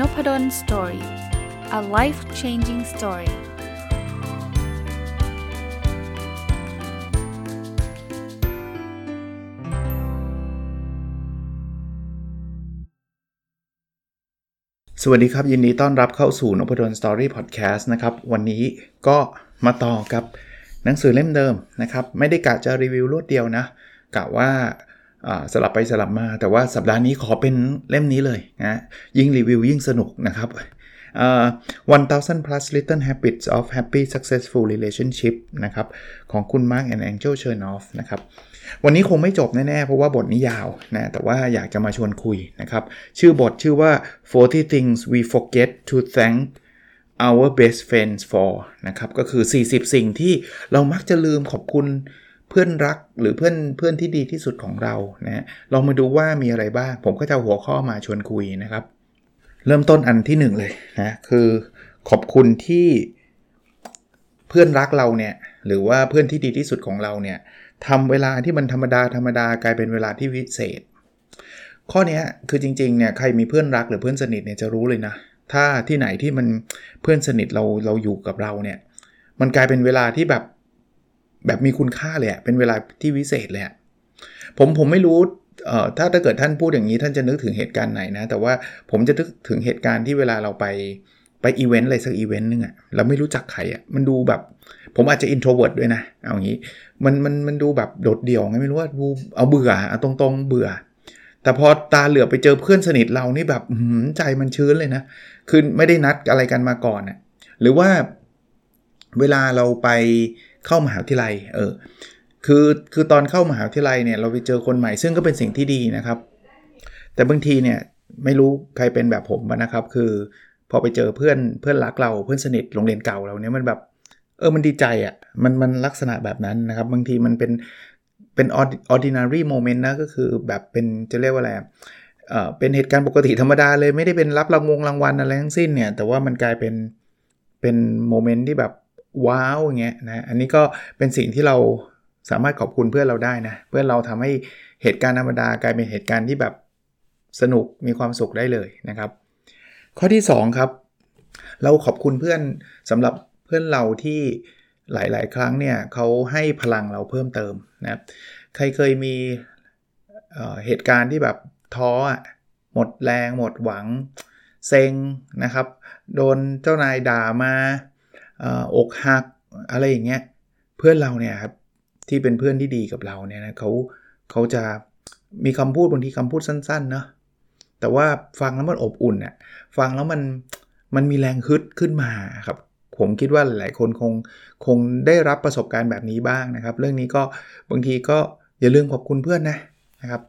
Nopadol Story a life changing story สวัสดีครับ ยินดีต้อนรับเข้าสู่นพดล Story Podcast นะครับ วันนี้ก็มาต่อกับหนังสือเล่มเดิมนะครับ ไม่ได้กะจะรีวิวรวดเดียวนะกะว่า สลับไปสลับมา แต่ว่าสัปดาห์นี้ขอเป็นเล่มนี้เลยนะยิ่งรีวิวยิ่งสนุกนะครับ one thousand plus little habits of happy successful relationship นะครับ ของคุณ Mark and Angel Chernoff นะครับ วันนี้คงไม่จบแน่ๆ เพราะว่าบทนี้ยาวนะ แต่ว่าอยากจะมาชวนคุยนะครับ ชื่อบทชื่อว่า 40 things we forget to thank our best friends for นะครับ ก็คือ 40 สิ่งที่เรามักจะลืมขอบคุณ เพื่อนรักหรือเพื่อนเพื่อนที่ดีที่สุดของเรานะลองมาดูว่ามีอะไรบ้าง ผมก็จะหัวข้อมาชวนคุยนะครับ เริ่มต้นอันที่1เลยนะคือขอบคุณที่เพื่อนรักเราเนี่ยหรือว่าเพื่อนที่ดีที่สุดของเราเนี่ยทำเวลาที่มันธรรมดาธรรมดากลายเป็นเวลาที่วิเศษ ข้อนี้คือจริงๆเนี่ยใครมีเพื่อนรักหรือเพื่อนสนิทเนี่ยจะรู้เลยนะ ถ้าที่ไหนที่มันเพื่อนสนิทเราเราอยู่กับเราเนี่ยมันกลายเป็นเวลาที่แบบ แบบมีคุณค่าเลยเป็นเวลาที่วิเศษเลยผมผมไม่รู้ถ้าถ้าเกิดท่านพูดอย่างนี้ท่านจะนึกถึงเหตุการณ์ไหนนะ แต่ว่าผมจะนึกถึงเหตุการณ์ที่เวลาเราไปไปอีเวนต์อะไรสักอีเวนต์นึงอะ่ะเราไม่รู้จักใครอะ่ะมันดูแบบ ผมอาจจะ introvert ด้วยนะ เอางี้ มันมันมันดูแบบโดดเดี่ยวไงไม่รู้ว่าดูเอาเบื่อเอาตรงๆเบื่อ แต่พอตาเหลือบไปเจอเพื่อนสนิทเรานี่แบบใจมันชื้นเลยนะ คือไม่ได้นัดอะไรกันมาก่อนน่ะหรือว่าเวลาเราไป เข้ามหาวิทยาลัยเออคือคือตอนเข้ามหาวิทยาลัยเนี่ยเราไปเจอคนใหม่ซึ่งก็เป็นสิ่งที่ดีนะครับ แต่บางทีเนี่ยไม่รู้ใครเป็นแบบผมนะครับ คือพอไปเจอเพื่อนเพื่อนรักเราเพื่อนสนิทโรงเรียนเก่าเราเนี่ยมันแบบเออมันดีใจอะ่ะมันมันลักษณะแบบนั้นนะครับ บางทีมันเป็นเป็น ordinary moment นะก็คือแบบเป็นจะเรียกว่าอะไรเอ่อเป็นเหตุการณ์ปกติธรรมดาเลยไม่ได้เป็นรับรางวงรางวัลอะไรทั้งสิ้นเนี่ยแต่ว่ามันกลายเป็นเป็นโมเมนต์ที่แบบ ว้าวอย่างเงี้ยนะอันนี้ก็เป็นสิ่งที่เราสามารถขอบคุณเพื่อนเราได้นะเพื่อนเราทำให้เหตุการณ์ธรรมดากลายเป็นเหตุการณ์ที่แบบสนุกมีความสุขได้เลยนะครับ ข้อที่ 2 ครับ เราขอบคุณเพื่อนสำหรับเพื่อนเราที่หลาย ๆ ครั้งเนี่ยเขาให้พลังเราเพิ่มเติมนะใครเคยมีเเหตุการณ์ที่แบบท้อหมดแรง หมดหวังเซ็งนะครับ โดนเจ้านายด่ามา อกหักอะไรอย่างเงี้ยเพื่อนเราเนี่ยครับที่เป็นเพื่อนที่ดีกับเราเนี่ยนะเขาเขาจะมีคำพูดบางทีคำพูดสั้นๆเนาะแต่ว่าฟังแล้วมันอบอุ่นอะฟังแล้วมันมันมีแรงฮึดขึ้นมาครับผมคิดว่าหลายๆคนคงคงได้รับประสบการณ์แบบนี้บ้างนะครับ เรื่องนี้ก็บางทีก็อย่าลืมขอบคุณเพื่อนนะนะครับ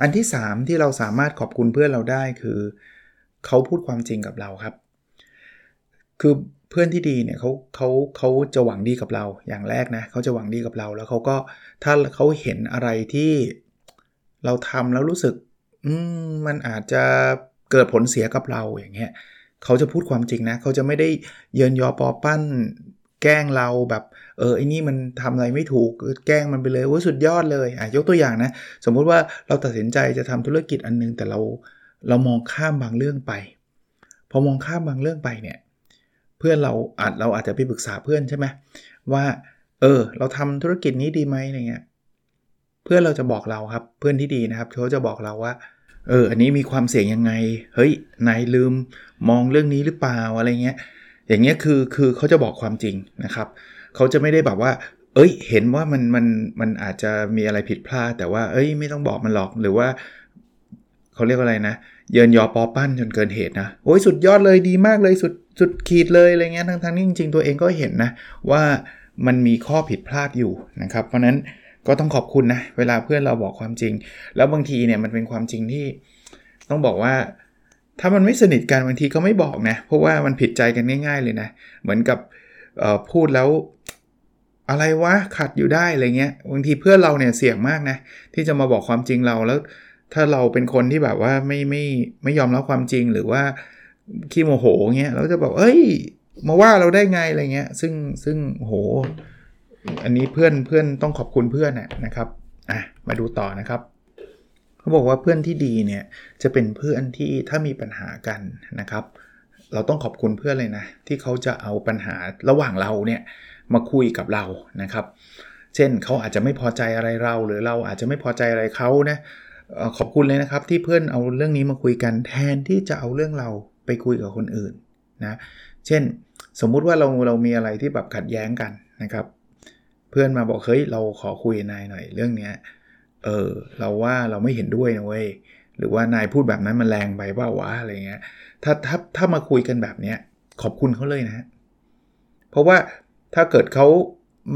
อันที่ 3 ที่เราสามารถขอบคุณเพื่อนเราได้คือ เขาพูดความจริงกับเราครับ คือ พื่อนที่ดีเนี่ยเขาเขาเขาจะหวังดีกับเราอย่างแรกนะเขาจะหวังดีกับเราแล้วเขาก็ถ้าเขาเห็นอะไรที่เราทำแล้วรู้สึกอืมมันอาจจะเกิดผลเสียกับเราอย่างเงี้ยเขาจะพูดความจริงนะเขาจะไม่ได้เยินยอปอปั้น แกล้งเราแบบเออไอ้นี่มันทำอะไรไม่ถูกแกล้งมันไปเลยว่าสุดยอดเลยอะยกตัวอย่างนะ สมมุติว่าเราตัดสินใจจะทำธุรกิจอันนึงแต่เราเรามองข้ามบางเรื่องไป พอมองข้ามบางเรื่องไปเนี่ย พื่อนเราอาจเราอาจจะไปปรึกษาเพื่อนใช่ไหมว่า เออ เราทำธุรกิจนี้ดีไหมอะไรเงี้ยเพื่อนเราจะบอกเราครับเพื่อนที่ดีนะครับเขาจะบอกเราว่า เออ อันนี้มีความเสี่ยงยังไง เฮ้ยนายลืมมองเรื่องนี้หรือเปล่าอะไรเงี้ยอย่างเงี้ยคือคือเขาจะบอกความจริงนะครับเขาจะไม่ได้แบบว่า เอ้ย เห็นว่ามันมันมันอาจจะมีอะไรผิดพลาด แต่ว่า เอ้ย ไม่ต้องบอกมันหรอกหรือว่าเขาเรียกว่าอะไรนะ เยินยอปอปั้นจนเกินเหตุนะโอ้ยสุดยอดเลยดีมากเลยสุด สุดขีดเลยอะไรเงี้ยทั้งทั้งนี้จริง ๆ ตัวเองก็เห็นนะว่ามันมีข้อผิดพลาดอยู่นะครับเพราะนั้นก็ต้องขอบคุณนะเวลาเพื่อนเราบอกความจริง แล้วบางทีเนี่ยมันเป็นความจริงที่ต้องบอกว่า ถ้ามันไม่สนิทกันบางทีก็ไม่บอกนะเพราะว่ามันผิดใจกันง่าย ๆ เลยนะเหมือนกับพูดแล้วอะไรวะขัดอยู่ได้อะไรเงี้ยบางทีเพื่อนเราเนี่ยเสี่ยงมากนะที่จะมาบอกความจริงเราแล้ว ถ้าเราเป็นคนที่แบบว่าไม่ไม่ไม่ยอมรับความจริงหรือว่า ขี้โมโหเงี้ยเราจะบอกเอ้ย มาว่าเราได้ไงอะไรเงี้ย ซึ่งซึ่งโห อันนี้เพื่อนเพื่อนต้องขอบคุณเพื่อนนะครับอะมาดูต่อนะครับเขาบอกว่าเพื่อนที่ดีเนี่ยจะเป็นเพื่อนที่ถ้ามีปัญหากันนะครับ เราต้องขอบคุณเพื่อนเลยนะที่เขาจะเอาปัญหาระหว่างเราเนี่ยมาคุยกับเรานะครับ เช่นเขาอาจจะไม่พอใจอะไรเราหรือเราอาจจะไม่พอใจอะไรเขานะขอบคุณเลยนะครับที่เพื่อนเอาเรื่องนี้มาคุยกันแทนที่จะเอาเรื่องเรา ไปคุยกับคนอื่นนะเช่น สมมุติว่าเราเรามีอะไรที่แบบขัดแย้งกันนะครับ เพื่อนมาบอกเฮ้ยเราขอคุยนายหน่อยเรื่องเนี้ยเออเราว่าเราไม่เห็นด้วยนะเว้ยหรือว่านายพูดแบบนั้นมันแรงไปเปล่าวะอะไรเงี้ยถ้าถ้าถ้ามาคุยกันแบบเนี้ยขอบคุณเขาเลยนะ เพราะว่าถ้าเกิดเขา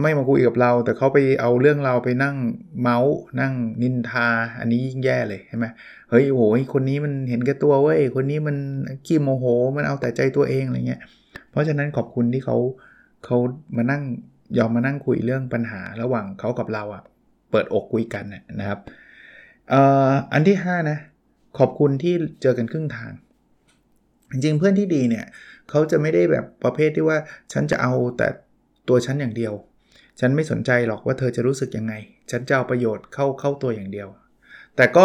ไม่มาคุยกับเรา แต่เขาไปเอาเรื่องเราไปนั่งเมาส์นั่งนินทา อันนี้ยิ่งแย่เลยใช่ไหมเฮ้ยโอ้โหคนนี้มันเห็นแก่ตัวเว้ยคนนี้มันขี้โมโห มันเอาแต่ใจตัวเองอะไรเงี้ยเพราะฉะนั้นขอบคุณที่เขาเขามานั่งยอมมานั่งคุยเรื่องปัญหาระหว่างเขากับเราอะ่ะเปิดอกคุยกันนะครับอันที่ 5 นะ ขอบคุณที่เจอกันครึ่งทาง จริงๆเพื่อนที่ดีเนี่ยเขาจะไม่ได้แบบประเภทที่ว่าฉันจะเอาแต่ตัวฉันอย่างเดียว ฉันไม่สนใจหรอกว่าเธอจะรู้สึกยังไง ฉันจะเอาประโยชน์เข้าเข้าตัวอย่างเดียว แต่ก็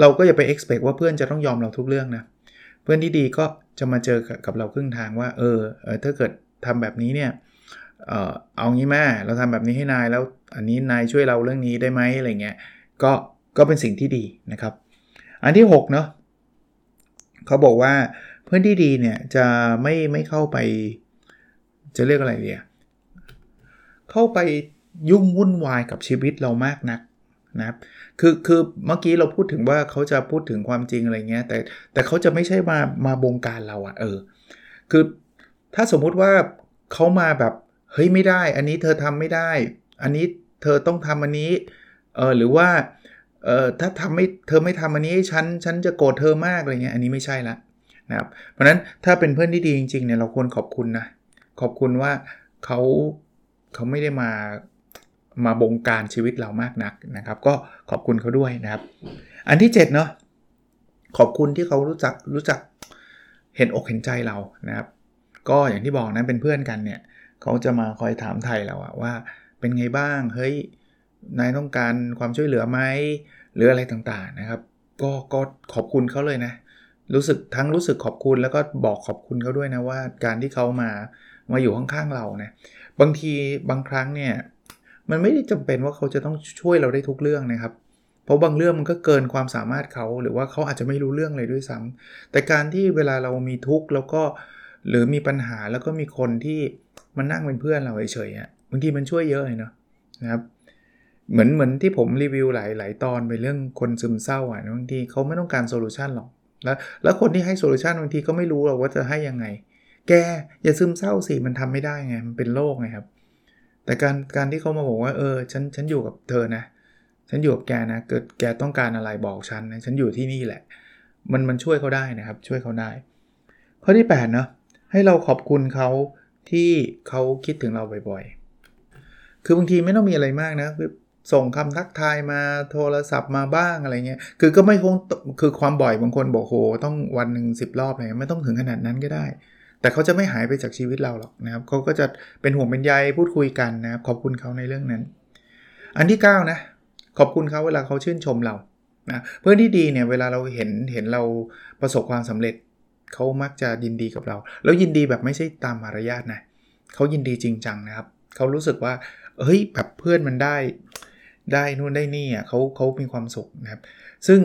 เราก็อย่าไป expect ว่าเพื่อนจะต้องยอมเราทุกเรื่องนะ เพื่อนที่ดีก็จะมาเจอกับเราครึ่งทางว่า เออเออถ้าเกิดทำแบบนี้เนี่ย เออเอางี้แม่เราทำแบบนี้ให้นายแล้วอันนี้นายช่วยเราเรื่องนี้ได้ไหมอะไรเงี้ย ก็ก็เป็นสิ่งที่ดีนะครับ อันที่6เนาะเขาบอกว่าเพื่อนที่ดีเนี่ยจะไม่ไม่เข้าไปจะเรียกอะไรเดีย เข้าไปยุ่งวุ่นวายกับชีวิตเรามากนักนะครับคือคือเมื่อกี้เราพูดถึงว่าเขาจะพูดถึงความจริงอะไรเงี้ยแต่แต่เขาจะไม่ใช่มามาบงการเราอะเออคือถ้าสมมุติว่าเขามาแบบเฮ้ยไม่ได้ อันนี้เธอทำไม่ได้ อันนี้เธอต้องทำอันนี้เออหรือว่าเออถ้าทำไม่เธอไม่ทำอันนี้ฉันฉันจะโกรธเธอมากอะไรเงี้ยอันนี้ไม่ใช่ละนะครับเพราะฉะนั้นถ้าเป็นเพื่อนที่ดีจริงๆเนี่ยเราควรขอบคุณนะขอบคุณว่าเขา เขาไม่ได้มามาบงการชีวิตเรามากนักนะครับ ก็ขอบคุณเขาด้วยนะครับ อันที่7เนาะขอบคุณที่เขารู้จักรู้จักเห็นอกเห็นใจเรานะครับ ก็อย่างที่บอกนะเป็นเพื่อนกันเนี่ยเขาจะมาคอยถามไทยเราอะว่าเป็นไงบ้างเฮ้ยนายต้องการความช่วยเหลือไหมหรืออะไรต่างๆนะครับ ก็ก็ขอบคุณเขาเลยนะ รู้สึกทั้งรู้สึกขอบคุณแล้วก็บอกขอบคุณเขาด้วยนะว่า การที่เขามามาอยู่ข้างๆเรานะ บางทีบางครั้งเนี่ยมันไม่ได้จำเป็นว่าเขาจะต้องช่วยเราได้ทุกเรื่องนะครับ เพราะบางเรื่องมันก็เกินความสามารถเขาหรือว่าเขาอาจจะไม่รู้เรื่องเลยด้วยซ้ำแต่การที่เวลาเรามีทุกข์แล้วก็หรือมีปัญหาแล้วก็มีคนที่มันนั่งเป็นเพื่อนเราเฉยๆอะบางทีมันช่วยเยอะเลยเนาะนะครับเหมือนเหมือนที่ผมรีวิวหลายหลายตอนไปเรื่องคนซึมเศร้าอะบางทีเขาไม่ต้องการ solution หรอกแล้วแล้วคนที่ให้ solution บางทีก็ไม่รู้หรอกว่าจะให้ยังไง แกอย่าซึมเศร้าสิมันทำไม่ได้ไงมันเป็นโรคไงครับ แต่การการที่เขามาบอกว่าเออฉันฉันอยู่กับเธอนะ ฉันอยู่กับแกนะเกิดแกต้องการอะไรบอกฉันนะฉันอยู่ที่นี่แหละ มันมันช่วยเขาได้นะครับ ช่วยเขาได้ ข้อที่8เนาะให้เราขอบคุณเขาที่เขาคิดถึงเราบ่อยๆ คือบางทีไม่ต้องมีอะไรมากนะคือส่งคำทักทายมาโทรศัพท์มาบ้างอะไรเงี้ย คือก็ไม่คงคือความบ่อยบางคนบอกโหต้องวันหนึ่งสิบรอบเลยไม่ต้องถึงขนาดนั้นก็ได้ แต่เขาจะไม่หายไปจากชีวิตเราหรอกนะครับเขาก็จะเป็นห่วงเป็นใยพูดคุยกันนะครับขอบคุณเขาในเรื่องนั้น อันที่9นะขอบคุณเขาเวลาเขาชื่นชมเรานะเพื่อนที่ดีเนี่ยเวลาเราเห็นเห็นเราประสบความสำเร็จเขามักจะยินดีกับเรา แล้วยินดีแบบไม่ใช่ตามมารยาทนะเขายินดีจริงจังนะครับเขารู้สึกว่าเฮ้ยแบบเพื่อนมันได้ได้นู่นได้นี่อะเขาเขามีความสุขนะครับ ซึ่ง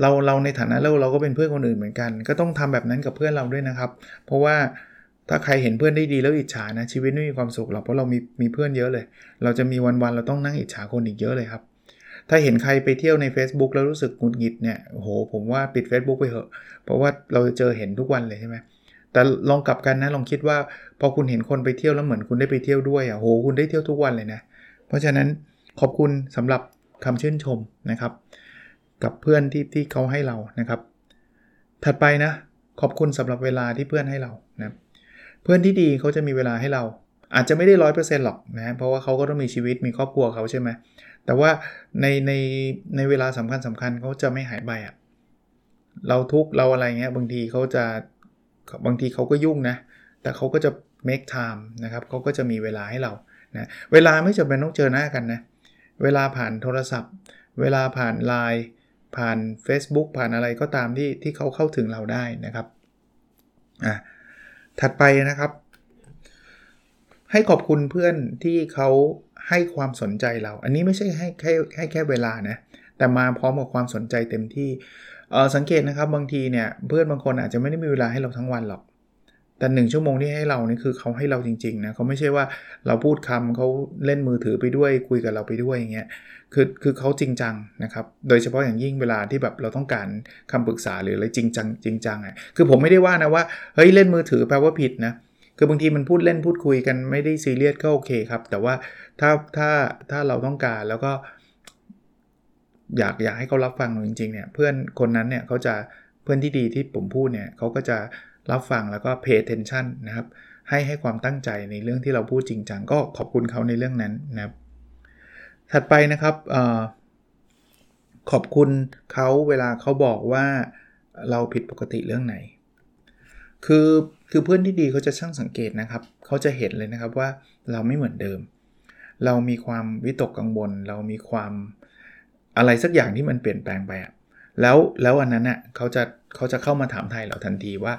เราเราในฐานะเราเราก็เป็นเพื่อนคนอื่นเหมือนกัน ก็ต้องทำแบบนั้นกับเพื่อนเราด้วยนะครับ เพราะว่าถ้าใครเห็นเพื่อนได้ดีแล้วอิจฉานะชีวิตไม่มีความสุขหรอกเพราะเรามีมีเพื่อนเยอะเลย เราจะมีวันๆเราต้องนั่งอิจฉาคนอีกเยอะเลยครับ ถ้าเห็นใครไปเที่ยวใน Facebook แล้วรู้สึกหงุดหงิดเนี่ยโหผมว่าปิด Facebook ไปเถอะ เพราะว่าเราจะเจอเห็นทุกวันเลยใช่ไหมแต่ลองกลับกันนะลองคิดว่าพอคุณเห็นคนไปเที่ยวแล้วเหมือนคุณได้ไปเที่ยวด้วยอะโหคุณได้เที่ยวทุกวันเลยนะ เพราะฉะนั้นขอบคุณสำหรับคำชื่นชมนะครับ กับเพื่อนที่ที่เขาให้เรานะครับ ถัดไปนะ ขอบคุณสำหรับเวลาที่เพื่อนให้เรานะเพื่อนที่ดีเขาจะมีเวลาให้เรา อาจจะไม่ได้ร้อยเปอร์เซ็นต์หรอกนะเพราะว่าเขาก็ต้องมีชีวิตมีครอบครัวเขาใช่ไหมแต่ว่าในในในเวลาสำคัญสำคัญเขาจะไม่หายไปอะ่ะเราทุกเราอะไรเงี้ยบางทีเขาจะบางทีเขาก็ยุ่งนะ แต่เขาก็จะ make time นะครับเขาก็จะมีเวลาให้เรานะเวลาไม่จำเป็นต้องเจอหน้ากันนะ เวลาผ่านโทรศัพท์ เวลาผ่านไลน์ ผ่าน Facebook ผ่านอะไรก็ตามที่ที่เขาเข้าถึงเราได้นะครับอะถัดไปนะครับ ให้ขอบคุณเพื่อนที่เขาให้ความสนใจเรา อันนี้ไม่ใช่ให้แค่ให้แค่เวลานะแต่มาพร้อมกับความสนใจเต็มที่สังเกตนะครับบางทีเนี่ยเพื่อนบางคนอาจจะไม่ได้มีเวลาให้เราทั้งวันหรอก แต่หนึ่งชั่วโมงที่ให้เรานี่คือเขาให้เราจริงๆนะเขาไม่ใช่ว่าเราพูดคำเขาเล่นมือถือไปด้วยคุยกับเราไปด้วยอย่างเงี้ยคือคือเขาจริงจังนะครับโดยเฉพาะอย่างยิ่งเวลาที่แบบเราต้องการคำปรึกษาหรืออะไรจริงจังจริงจังอะคือผมไม่ได้ว่านะว่าเฮ้ยเล่นมือถือแปลว่าผิดนะคือบางทีมันพูดเล่นพูดคุยกันไม่ได้ซีเรียสก็โอเคครับ แต่ว่าถ้าถ้าถ้าเราต้องการแล้วก็ อยากอยากให้เขารับฟังจริงๆเนี่ยเพื่อนคนนั้นเนี่ยเขาจะเพื่อนที่ดีที่ผมพูดเนี่ยเขาก็จะ รับฟังแล้วก็ pay attention นะครับ ให้ให้ความตั้งใจในเรื่องที่เราพูดจริงจังก็ขอบคุณเขาในเรื่องนั้นนะครับ ถัดไปนะครับอขอบคุณเขาเวลาเขาบอกว่าเราผิดปกติเรื่องไหน คือคือเพื่อนที่ดีเขาจะช่างสังเกตนะครับ เขาจะเห็นเลยนะครับว่าเราไม่เหมือนเดิม เรามีความวิตกกังวล เรามีความอะไรสักอย่างที่มันเปลี่ยนแปลงไปอะแล้วแล้วอันนั้นเน่ยเขาจะเขาจะเข้ามาถามไทยเราทันทีว่า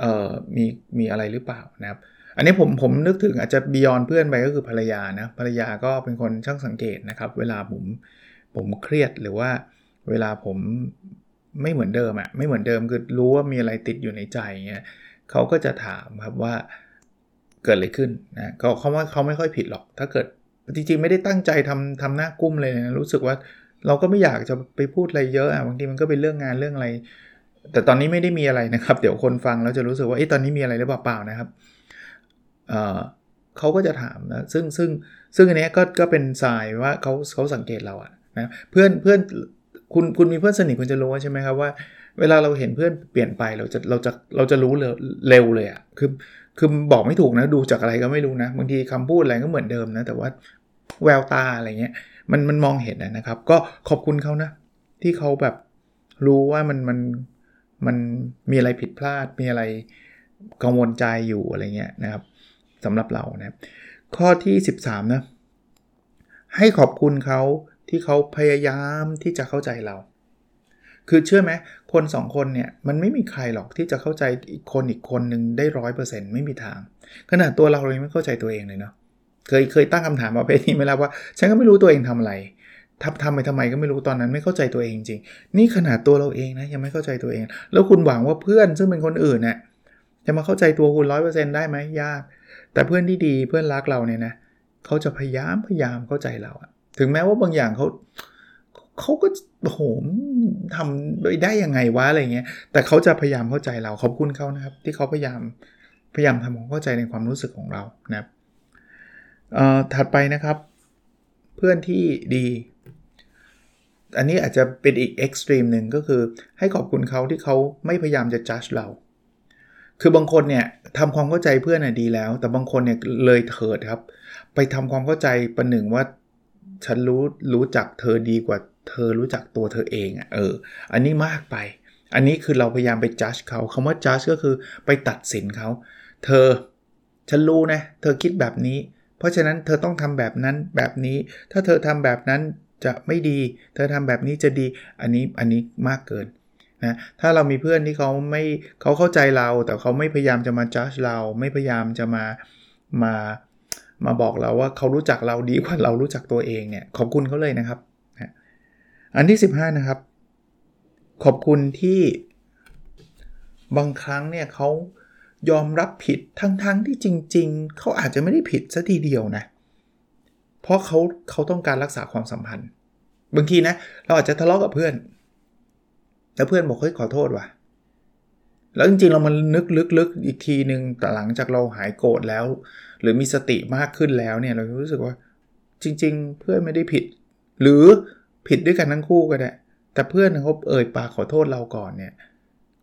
เออมีมีอะไรหรือเปล่านะครับ อันนี้ผมผมนึกถึงอาจจะบียอนเพื่อนไปก็คือภรรยานะภรรยาก็เป็นคนช่างสังเกตนะครับ เวลาผมผมเครียดหรือว่าเวลาผมไม่เหมือนเดิมอะไม่เหมือนเดิมคือรู้ว่ามีอะไรติดอยู่ในใจเงี้ยเขาก็จะถามครับว่าเกิดอะไรขึ้นนะเขาเขาว่าเขาไม่ค่อยผิดหรอก ถ้าเกิดจริงๆไม่ได้ตั้งใจทำทำหน้ากุ้มเลยนะรู้สึกว่าเราก็ไม่อยากจะไปพูดอะไรเยอะอะบางทีมันก็เป็นเรื่องงานเรื่องอะไร แต่ตอนนี้ไม่ได้มีอะไรนะครับ เดี๋ยวคนฟังแล้วจะรู้สึกว่าไอ้ตอนนี้มีอะไรหรือเปล่าเปล่านะครับเเขาก็จะถามนะซึ่งซึ่งซึ่งอันนี้ก็ก็เป็นสายว่าเขาเขาสังเกตเราอะนะเพื่อนเพื่อนคุณคุณมีเพื่อนสนิทคุณจะรู้ใช่ไหมครับว่า เวลาเราเห็นเพื่อนเปลี่ยนไปเราจะเราจะเราจะรู้เร็วเลยอะคือคือบอกไม่ถูกนะดูจากอะไรก็ไม่รู้นะบางทีคำพูดอะไรก็เหมือนเดิมนะแต่ว่าแววตาอะไรเงี้ยมันมันมองเห็นนะครับ ก็ขอบคุณเขานะที่เขาแบบรู้ว่ามันมัน มันมีอะไรผิดพลาด มีอะไรกังวลใจอยู่อะไรเงี้ยนะครับสำหรับเรานะข้อที่ 13นะให้ขอบคุณเขาที่เขาพยายามที่จะเข้าใจเรา คือเชื่อไหมคน2คนเนี่ยมันไม่มีใครหรอกที่จะเข้าใจอีกคนอีกคนหนึ่งได้ร้อยเปอร์เซ็นต์ไม่มีทาง ขนาดตัวเราเรายังไม่เข้าใจตัวเองเลยเนาะเคยเคยตั้งคำถามประเภทนี้ไหมล่ะว่า ฉันก็ไม่รู้ตัวเองทำอะไร ทำทำไปทำไมก็ไม่รู้ตอนนั้นไม่เข้าใจตัวเองจริงนี่ขนาดตัวเราเองนะยังไม่เข้าใจตัวเอง แล้วคุณหวังว่าเพื่อนซึ่งเป็นคนอื่นเนี่ยจะมาเข้าใจตัวคุณร้อยเปอร์เซ็นต์ได้ไหมยาก แต่เพื่อนที่ดีเพื่อนรักเราเนี่ยนะเขาจะพยายามพยายามเข้าใจเราอะถึงแม้ว่าบางอย่างเขาเขาก็โหมทำไปได้ยังไงวะอะไรเงี้ย แต่เขาจะพยายามเข้าใจเราขอบคุณเขานะครับ ที่เขาพยายามพยายามทำความเข้าใจในความรู้สึกของเรานะครับถัดไปนะครับ เพื่อนที่ดี อันนี้อาจจะเป็นอีกเอ็กซ์ตรีมหนึ่งก็คือให้ขอบคุณเขาที่เขาไม่พยายามจะจัดเรา คือบางคนเนี่ยทำความเข้าใจเพื่อนน่ะดีแล้ว แต่บางคนเนี่ยเลยเถิดครับ ไปทำความเข้าใจประหนึ่งว่าฉันรู้รู้จักเธอดีกว่าเธอรู้จักตัวเธอเองอะเออ อันนี้มากไป อันนี้คือเราพยายามไปจัดเขาคำว่าจัดก็คือไปตัดสินเขาเธอฉันรู้นะ เธอคิดแบบนี้ เพราะฉะนั้นเธอต้องทำแบบนั้นแบบนี้ ถ้าเธอทำแบบนั้น จะไม่ดี เธอทำแบบนี้จะดี อันนี้อันนี้มากเกินนะถ้าเรามีเพื่อนที่เขาไม่เขาเข้าใจเรา แต่เขาไม่พยายามจะมาจัดเรา ไม่พยายามจะมามามาบอกเราว่าเขารู้จักเราดีกว่าเรารู้จักตัวเองเนี่ยขอบคุณเขาเลยนะครับ อันที่ 15 นะครับ ขอบคุณที่บางครั้งเนี่ยเขายอมรับผิดทั้งๆทที่จริง ๆ เขาอาจจะไม่ได้ผิดซะทีเดียวนะ เพราะเขาเขาต้องการรักษาความสัมพันธ์ บางทีนะ เราอาจจะทะเลาะกับเพื่อน แล้วเพื่อนบอกเฮ้ยขอโทษว่ะ แล้วจริงๆเรามันนึกลึกๆอีกทีหนึ่งแต่หลังจากเราหายโกรธแล้ว หรือมีสติมากขึ้นแล้วเนี่ยเรารู้สึกว่าจริง ๆ เพื่อนไม่ได้ผิด หรือผิดด้วยกันทั้งคู่ก็ได้แต่เพื่อนเขาเอ่ยปากขอโทษเราก่อนเนี่ย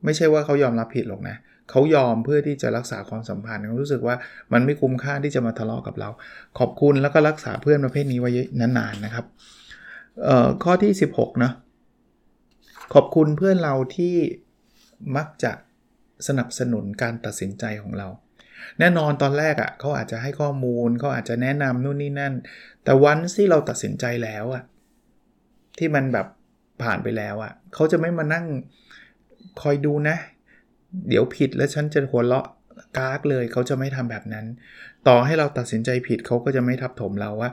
ไม่ใช่ว่าเขายอมรับผิดหรอกนะเขายอมเพื่อที่จะรักษาความสัมพันธ์เขารู้สึกว่ามันไม่คุ้มค่าที่จะมาทะเลาะกับเรา ขอบคุณแล้วก็รักษาเพื่อนประเภทนี้ไว้นานๆนะครับข้อที่ 16นะขอบคุณเพื่อนเราที่มักจะสนับสนุนการตัดสินใจของเรา แน่นอนตอนแรกอะ่ะเขาอาจจะให้ข้อมูลเขาอาจจะแนะนำนู่นนี่นั่น แต่วันที่เราตัดสินใจแล้วอะ่ะที่มันแบบผ่านไปแล้วอะ่ะเขาจะไม่มานั่งคอยดูนะ เดี๋ยวผิดแล้วฉันจะหัวเราะกากเลยเขาจะไม่ทำแบบนั้น ต่อให้เราตัดสินใจผิดเขาก็จะไม่ทับถมเราว่า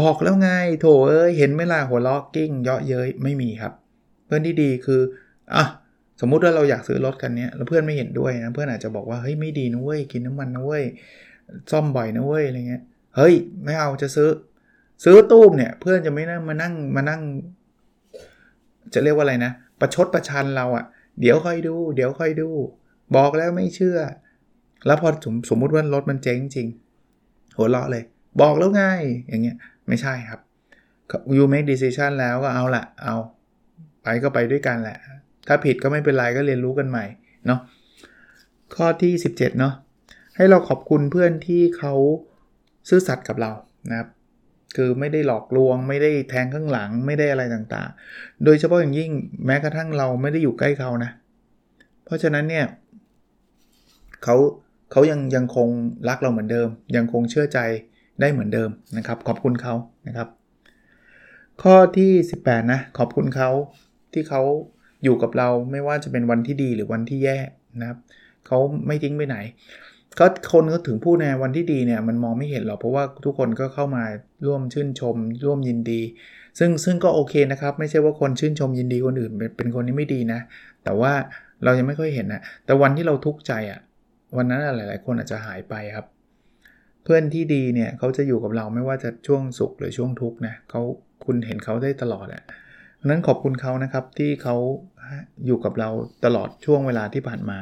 บอกแล้วไงโถเอ้ยเห็นไหมล่ะหัวเราะกิ้งเยาะเย้ยไม่มีครับ เพื่อนที่ดีคืออะสมมุติว่าเราอยากซื้อรถคันเนี้ยแล้วเพื่อนไม่เห็นด้วยนะเพื่อนอาจจะบอกว่าเฮ้ยไม่ดีนะเว้ยกินน้ำมันนะเว้ยซ่อมบ่อยนะเว้ยอะไรเงี้ยเฮ้ยไม่เอาจะซื้อ ซื้อตู้มเนี่ยเพื่อนจะไม่นั่งมานั่งมานั่ง จะเรียกว่าอะไรนะ ประชดประชันเราอะ่ะ เดี๋ยวค่อยดู เดี๋ยวค่อยดู บอกแล้วไม่เชื่อ แล้วพอสมสมมติว่ารถมันเจ๊งจริงหัวเราะเลย บอกแล้วไงอย่างเงี้ยไม่ใช่ครับ you make decision แล้วก็เอาละเอา ไปก็ไปด้วยกันแหละ ถ้าผิดก็ไม่เป็นไรก็เรียนรู้กันใหม่เนาะข้อที่ 17เนาะให้เราขอบคุณเพื่อนที่เขาซื่อสัตย์กับเรานะครับ คือไม่ได้หลอกลวง ไม่ได้แทงข้างหลังไม่ได้อะไรต่างๆ โดยเฉพาะอย่างยิ่งแม้กระทั่งเราไม่ได้อยู่ใกล้เขานะ เพราะฉะนั้นเนี่ยเขาเขายังยังคงรักเราเหมือนเดิม ยังคงเชื่อใจได้เหมือนเดิมนะครับ ขอบคุณเขานะครับ ข้อที่ 18 นะ ขอบคุณเขาที่เขาอยู่กับเราไม่ว่าจะเป็นวันที่ดีหรือวันที่แย่นะครับเขาไม่ทิ้งไปไหน ก็คนก็ถึงพูดในวันที่ดีเนี่ยมันมองไม่เห็นหรอกเพราะว่าทุกคนก็เข้ามาร่วมชื่นชม ร่วมยินดี ซึ่งซึ่งก็โอเคนะครับ ไม่ใช่ว่าคนชื่นชมยินดีคนอื่นเป็นเป็นคนที่ไม่ดีนะ แต่ว่าเรายังไม่ค่อยเห็นนะแต่วันที่เราทุกข์ใจอะ่ะวันนั้นหลาย ๆ คนอาจจะหายไปครับ เพื่อนที่ดีเนี่ยเขาจะอยู่กับเราไม่ว่าจะช่วงสุขหรือช่วงทุกข์นะเขาคุณเห็นเขาได้ตลอดอะ่ะนั้นขอบคุณเขานะครับที่เขาอยู่กับเราตลอดช่วงเวลาที่ผ่านมา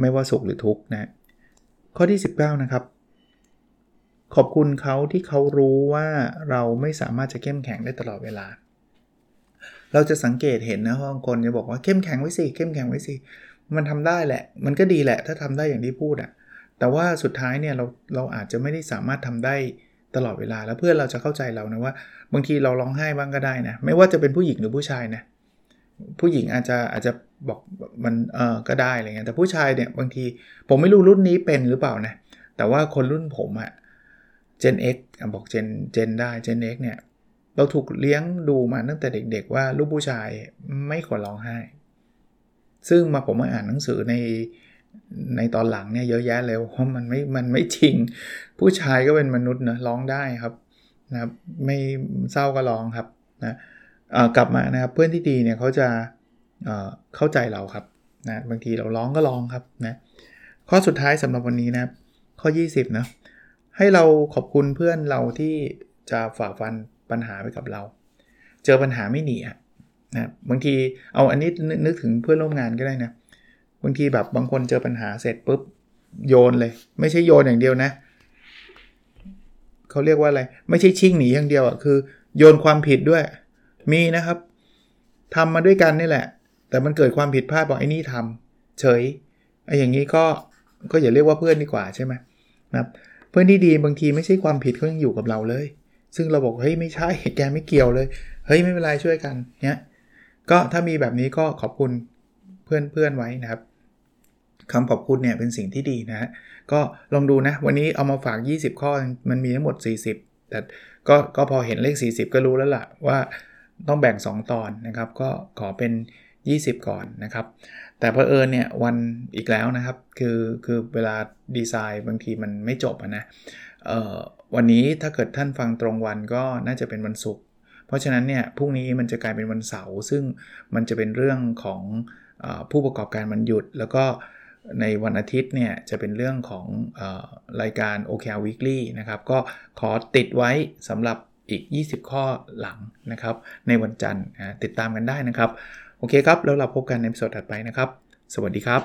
ไม่ว่าสุขหรือทุกข์นะ ข้อที่ 19 นะครับ ขอบคุณเขาที่เขารู้ว่าเราไม่สามารถจะเข้มแข็งได้ตลอดเวลา เราจะสังเกตเห็นนะบางคนจะบอกว่าเข้มแข็งไว้สิเข้มแข็งไว้สิมันทำได้แหละ มันก็ดีแหละ ถ้าทำได้อย่างที่พูดอะแต่ว่าสุดท้ายเนี่ยเราเราอาจจะไม่ได้สามารถทำได้ตลอดเวลาแล้วเพื่อนเราจะเข้าใจเรานะว่า บางทีเราร้องไห้บ้างก็ได้นะไม่ว่าจะเป็นผู้หญิงหรือผู้ชายนะ ผู้หญิงอาจจะอาจจะบอกมันเออก็ได้อะไรเงี้ยแต่ผู้ชายเนี่ยบางทีผมไม่รู้รุ่นนี้เป็นหรือเปล่านะแต่ว่าคนรุ่นผมอะ Gen X บอก Gen Gen ได้ Gen X เนี่ยเราถูกเลี้ยงดูมาตั้งแต่เด็ก ๆ ว่าลูกผู้ชายไม่ควรร้องไห้ ซึ่งมาผมมาอ่านหนังสือในในตอนหลังเนี่ยเยอะแยะเลยว่ามันไม่ มันไม่จริง ผู้ชายก็เป็นมนุษย์นะร้องได้ครับนะครับ ไม่เศร้าก็ร้องครับนะ กลับมานะครับเพื่อนที่ดีเนี่ยเขาจะเข้าใจเราครับนะบางทีเราร้องก็ร้องครับนะข้อสุดท้ายสำหรับวันนี้นะครับข้อ 20นะให้เราขอบคุณเพื่อนเราที่จะฝ่าฟันปัญหาไปกับเรา เจอปัญหาไม่หนีนะบางทีเอาอันนี้นึกถึงเพื่อนร่วมงานก็ได้นะบางทีแบบบางคนเจอปัญหาเสร็จปุ๊บโยนเลย ไม่ใช่โยนอย่างเดียวนะเขาเรียกว่าอะไร ไม่ใช่ชิ่งหนีอย่างเดียวอะคือโยนความผิดด้วย มีนะครับทำมาด้วยกันนี่แหละ แต่มันเกิดความผิดพลาดบอกไอ้นี่ทำเฉยไอ้อย่างนี้ก็ก็อย่าเรียกว่าเพื่อนดีกว่าใช่ไหมนะครับเพื่อนที่ดีบางทีไม่ใช่ความผิดเขายังอยู่กับเราเลย ซึ่งเราบอกเฮ้ยไม่ใช่แกไม่เกี่ยวเลยเฮ้ยไม่เป็นไรช่วยกันเนี้ยก็ถ้ามีแบบนี้ก็ขอบคุณเพื่อนเพื่อนไว้นะครับคำขอบคุณเนี่ยเป็นสิ่งที่ดีนะฮะก็ลองดูนะ วันนี้เอามาฝาก 20 ข้อมันมีทั้งหมด 40 แต่ก็ก็พอเห็นเลข 40 ก็รู้แล้วล่ะว่า ต้องแบ่ง 2 ตอนนะครับ ก็ขอเป็น 20 ก่อนนะครับ แต่เพอเอิญเนี่ยวันอีกแล้วนะครับ คือคือเวลาดีไซน์บางทีมันไม่จบนะวันนี้ถ้าเกิดท่านฟังตรงวันก็น่าจะเป็นวันศุกร์เพราะฉะนั้นเนี่ยพรุ่งนี้มันจะกลายเป็นวันเสาร์ซึ่งมันจะเป็นเรื่องของอผู้ประกอบการมันหยุด แล้วก็ในวันอาทิตย์เนี่ยจะเป็นเรื่องของอรายการ OKR Weekly นะครับ ก็ขอติดไว้สำหรับ อีก 20 ข้อหลังนะครับ ในวันจันทร์ติดตามกันได้นะครับ โอเคครับ แล้วเราพบกันในสดถัดไปนะครับ สวัสดีครับ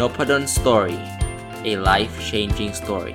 n o p a d o n Story a life changing story